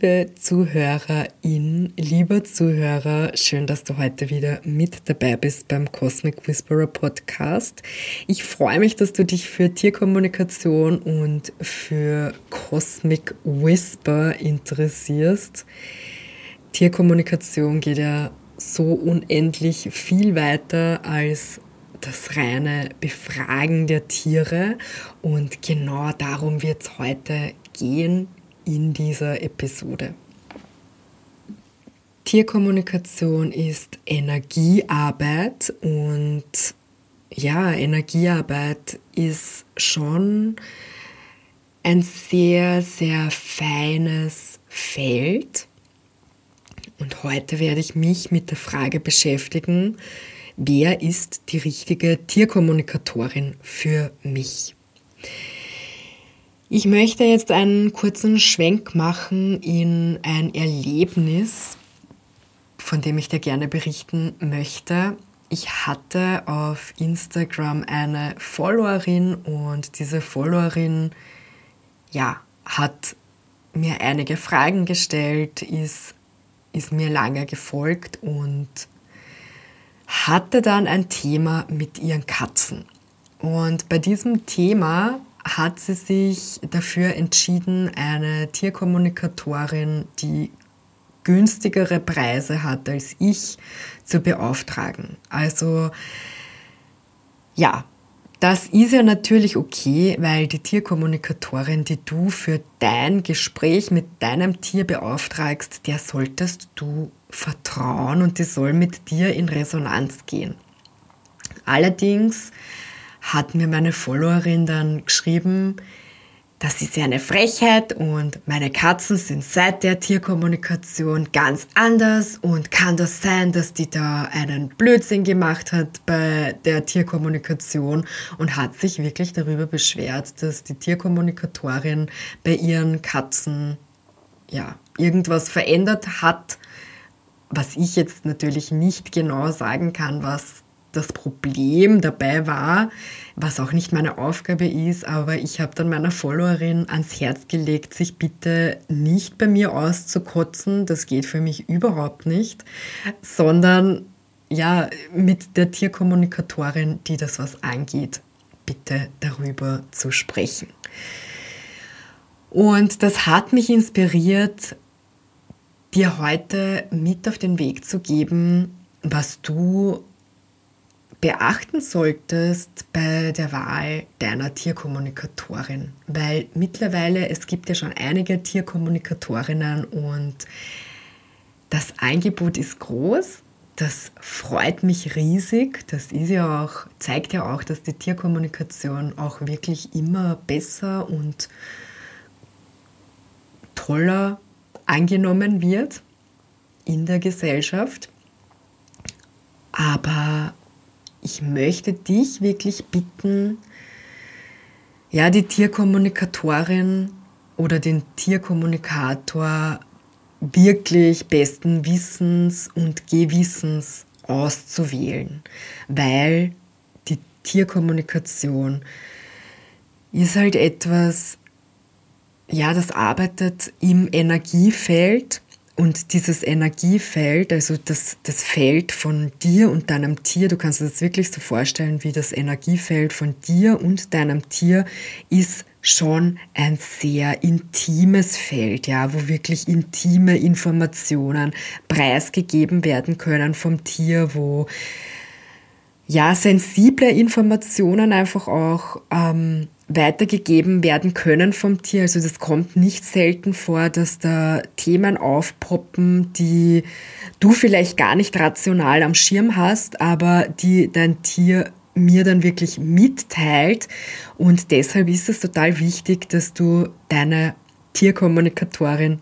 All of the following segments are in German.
Liebe Zuhörerin, lieber Zuhörer, schön, dass du heute wieder mit dabei bist beim Cosmic Whisperer Podcast. Ich freue mich, dass du dich für Tierkommunikation und für Cosmic Whisper interessierst. Tierkommunikation geht ja so unendlich viel weiter als das reine Befragen der Tiere und genau darum wird es heute gehen in dieser Episode. Tierkommunikation ist Energiearbeit und ja, Energiearbeit ist schon ein sehr, sehr feines Feld. Und heute werde ich mich mit der Frage beschäftigen, wer ist die richtige Tierkommunikatorin für mich? Ich möchte jetzt einen kurzen Schwenk machen in ein Erlebnis, von dem ich dir gerne berichten möchte. Ich hatte auf Instagram eine Followerin und diese Followerin, ja, hat mir einige Fragen gestellt, ist, ist mir lange gefolgt und hatte dann ein Thema mit ihren Katzen. Und bei diesem Thema hat sie sich dafür entschieden, eine Tierkommunikatorin, die günstigere Preise hat als ich, zu beauftragen. Also ja, das ist ja natürlich okay, weil die Tierkommunikatorin, die du für dein Gespräch mit deinem Tier beauftragst, der solltest du vertrauen und die soll mit dir in Resonanz gehen. Allerdings hat mir meine Followerin dann geschrieben, das ist ja eine Frechheit und meine Katzen sind seit der Tierkommunikation ganz anders. Und kann das sein, dass die da einen Blödsinn gemacht hat bei der Tierkommunikation und hat sich wirklich darüber beschwert, dass die Tierkommunikatorin bei ihren Katzen ja irgendwas verändert hat, was ich jetzt natürlich nicht genau sagen kann, was das Problem dabei war, was auch nicht meine Aufgabe ist, aber ich habe dann meiner Followerin ans Herz gelegt, sich bitte nicht bei mir auszukotzen, das geht für mich überhaupt nicht, sondern ja, mit der Tierkommunikatorin, die das was angeht, bitte darüber zu sprechen. Und das hat mich inspiriert, dir heute mit auf den Weg zu geben, was du beachten solltest bei der Wahl deiner Tierkommunikatorin, weil mittlerweile es gibt ja schon einige Tierkommunikatorinnen und das Angebot ist groß. Das freut mich riesig. Das ist ja auch, zeigt ja auch, dass die Tierkommunikation auch wirklich immer besser und toller angenommen wird in der Gesellschaft. Aber ich möchte dich wirklich bitten, ja, die Tierkommunikatorin oder den Tierkommunikator wirklich besten Wissens und Gewissens auszuwählen, weil die Tierkommunikation ist halt etwas, ja, das arbeitet im Energiefeld und dieses Energiefeld, also das, das Feld von dir und deinem Tier, du kannst dir das wirklich so vorstellen, wie das Energiefeld von dir und deinem Tier ist schon ein sehr intimes Feld, ja, wo wirklich intime Informationen preisgegeben werden können vom Tier, wo ja sensible Informationen einfach auch ähm, weitergegeben werden können vom Tier. Also das kommt nicht selten vor, dass da Themen aufpoppen, die du vielleicht gar nicht rational am Schirm hast, aber die dein Tier mir dann wirklich mitteilt. Und deshalb ist es total wichtig, dass du deine Tierkommunikatorin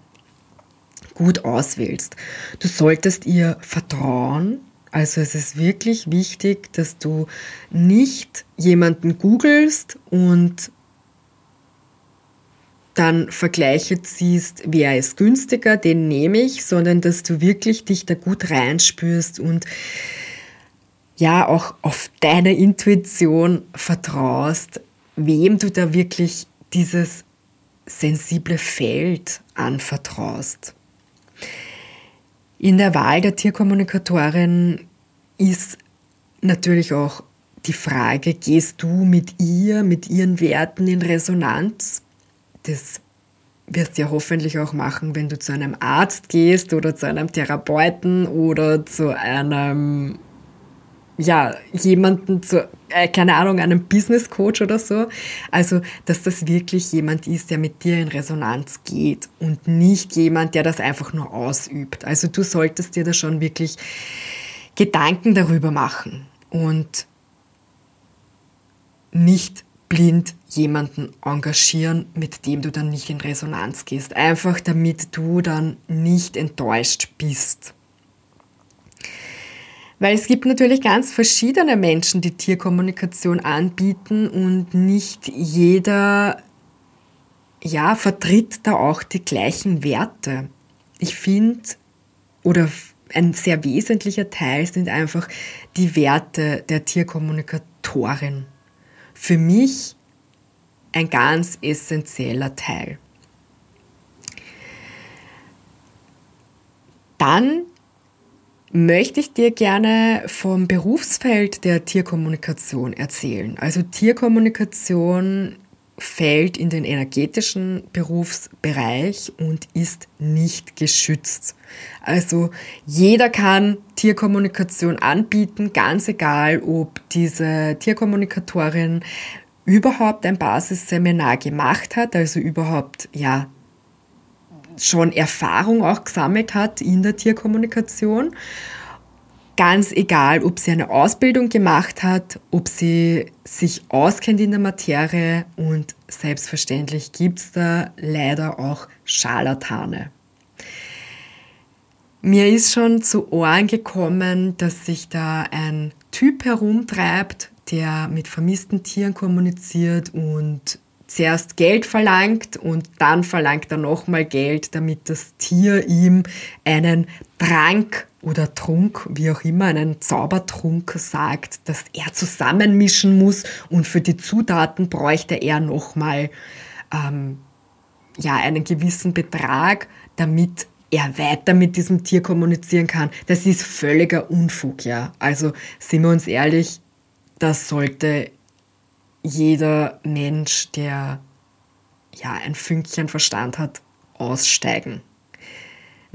gut auswählst. Du solltest ihr vertrauen, also es ist wirklich wichtig, dass du nicht jemanden googelst und dann Vergleiche ziehst, wer ist günstiger, den nehme ich, sondern dass du wirklich dich da gut reinspürst und ja auch auf deine Intuition vertraust, wem du da wirklich dieses sensible Feld anvertraust. In der Wahl der Tierkommunikatorin ist natürlich auch die Frage, gehst du mit ihr, mit ihren Werten in Resonanz? Das wirst du ja hoffentlich auch machen, wenn du zu einem Arzt gehst oder zu einem Therapeuten oder zu einem, ja, jemanden, zu, äh, keine Ahnung, einem Business Coach oder so. Also, dass das wirklich jemand ist, der mit dir in Resonanz geht und nicht jemand, der das einfach nur ausübt. Also, du solltest dir da schon wirklich Gedanken darüber machen und nicht blind jemanden engagieren, mit dem du dann nicht in Resonanz gehst. Einfach damit du dann nicht enttäuscht bist. Weil es gibt natürlich ganz verschiedene Menschen, die Tierkommunikation anbieten und nicht jeder ja, vertritt da auch die gleichen Werte. Ich finde, oder ein sehr wesentlicher Teil sind einfach die Werte der Tierkommunikatorin für mich ein ganz essentieller Teil. Dann möchte ich dir gerne vom Berufsfeld der Tierkommunikation erzählen. Also Tierkommunikation fällt in den energetischen Berufsbereich und ist nicht geschützt. Also jeder kann Tierkommunikation anbieten, ganz egal, ob diese Tierkommunikatorin überhaupt ein Basisseminar gemacht hat, also überhaupt ja schon Erfahrung auch gesammelt hat in der Tierkommunikation Ganz egal, ob sie eine Ausbildung gemacht hat, ob sie sich auskennt in der Materie und selbstverständlich gibt es da leider auch Scharlatane. Mir ist schon zu Ohren gekommen, dass sich da ein Typ herumtreibt, der mit vermissten Tieren kommuniziert und zuerst Geld verlangt und dann verlangt er nochmal Geld, damit das Tier ihm einen Trank oder Trunk, wie auch immer, einen Zaubertrunk sagt, dass er zusammenmischen muss und für die Zutaten bräuchte er nochmal ähm, ja, einen gewissen Betrag, damit er weiter mit diesem Tier kommunizieren kann. Das ist völliger Unfug, ja. Also sind wir uns ehrlich, das sollte jeder Mensch, der ja ein Fünkchen Verstand hat, aussteigen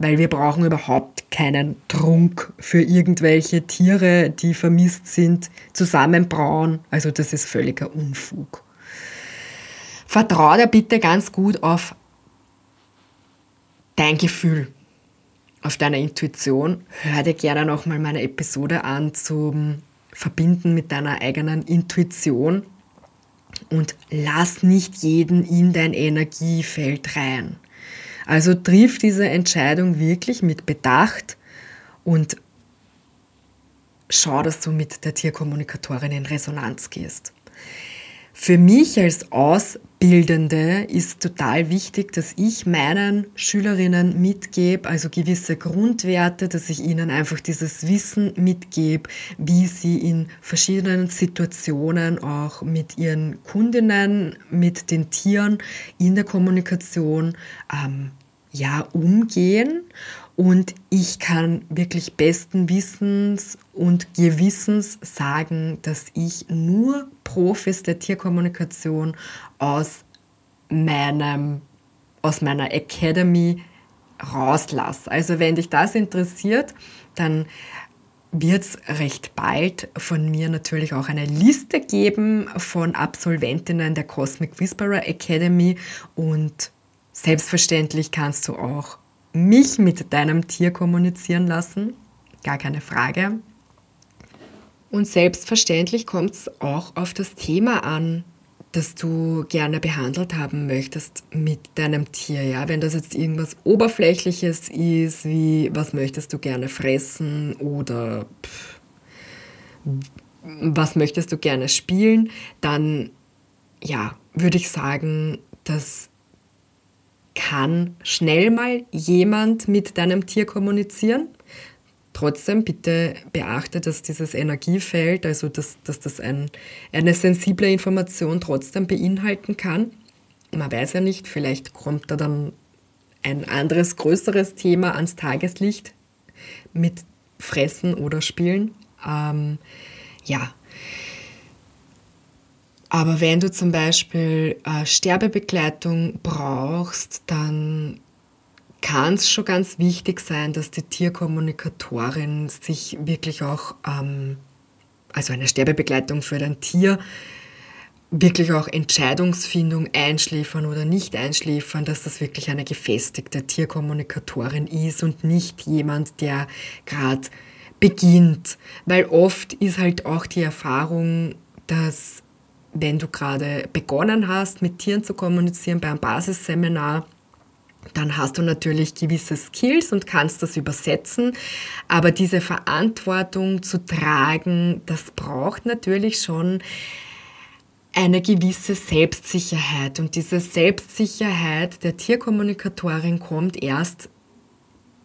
weil wir brauchen überhaupt keinen Trunk für irgendwelche Tiere, die vermisst sind, zusammenbrauen. Also das ist völliger Unfug. Vertrau da bitte ganz gut auf dein Gefühl, auf deine Intuition. Hör dir gerne nochmal meine Episode an zum Verbinden mit deiner eigenen Intuition und lass nicht jeden in dein Energiefeld rein. Also triff diese Entscheidung wirklich mit Bedacht und schau, dass du mit der Tierkommunikatorin in Resonanz gehst. Für mich als Ausbildende ist total wichtig, dass ich meinen Schülerinnen mitgebe, also gewisse Grundwerte, dass ich ihnen einfach dieses Wissen mitgebe, wie sie in verschiedenen Situationen auch mit ihren Kundinnen, mit den Tieren in der Kommunikation ähm, ja, umgehen und ich kann wirklich besten Wissens und Gewissens sagen, dass ich nur Profis der Tierkommunikation aus meinem aus meiner Academy rauslasse. Also wenn dich das interessiert, dann wird es recht bald von mir natürlich auch eine Liste geben von Absolventinnen der Cosmic Whisperer Academy und Selbstverständlich kannst du auch mich mit deinem Tier kommunizieren lassen, gar keine Frage. Und selbstverständlich kommt es auch auf das Thema an, das du gerne behandelt haben möchtest mit deinem Tier. Ja? Wenn das jetzt irgendwas Oberflächliches ist, wie was möchtest du gerne fressen oder pff, was möchtest du gerne spielen, dann ja, würde ich sagen, dass kann schnell mal jemand mit deinem Tier kommunizieren. Trotzdem bitte beachte, dass dieses Energiefeld, also dass, dass das ein, eine sensible Information trotzdem beinhalten kann. Man weiß ja nicht, vielleicht kommt da dann ein anderes, größeres Thema ans Tageslicht mit Fressen oder Spielen. Ähm, ja. Aber wenn du zum Beispiel äh, Sterbebegleitung brauchst, dann kann es schon ganz wichtig sein, dass die Tierkommunikatorin sich wirklich auch, ähm, also eine Sterbebegleitung für dein Tier, wirklich auch Entscheidungsfindung einschläfern oder nicht einschläfern, dass das wirklich eine gefestigte Tierkommunikatorin ist und nicht jemand, der gerade beginnt. Weil oft ist halt auch die Erfahrung, dass wenn du gerade begonnen hast, mit Tieren zu kommunizieren bei einem Basisseminar, dann hast du natürlich gewisse Skills und kannst das übersetzen. Aber diese Verantwortung zu tragen, das braucht natürlich schon eine gewisse Selbstsicherheit. Und diese Selbstsicherheit der Tierkommunikatorin kommt erst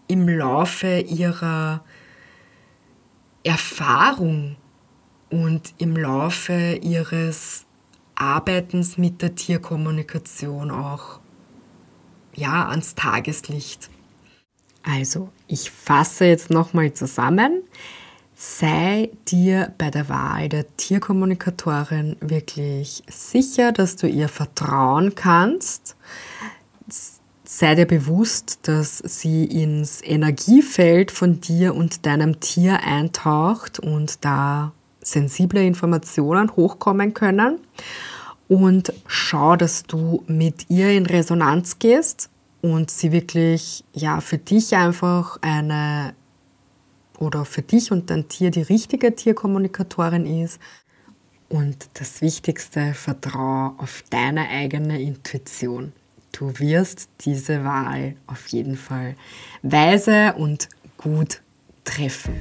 im Laufe ihrer Erfahrung und im Laufe ihres Arbeitens mit der Tierkommunikation auch ja, ans Tageslicht. Also, ich fasse jetzt nochmal zusammen. Sei dir bei der Wahl der Tierkommunikatorin wirklich sicher, dass du ihr vertrauen kannst. Sei dir bewusst, dass sie ins Energiefeld von dir und deinem Tier eintaucht und da sensible Informationen hochkommen können und schau, dass du mit ihr in Resonanz gehst und sie wirklich ja für dich einfach eine oder für dich und dein Tier die richtige Tierkommunikatorin ist. Und das Wichtigste, vertraue auf deine eigene Intuition. Du wirst diese Wahl auf jeden Fall weise und gut treffen.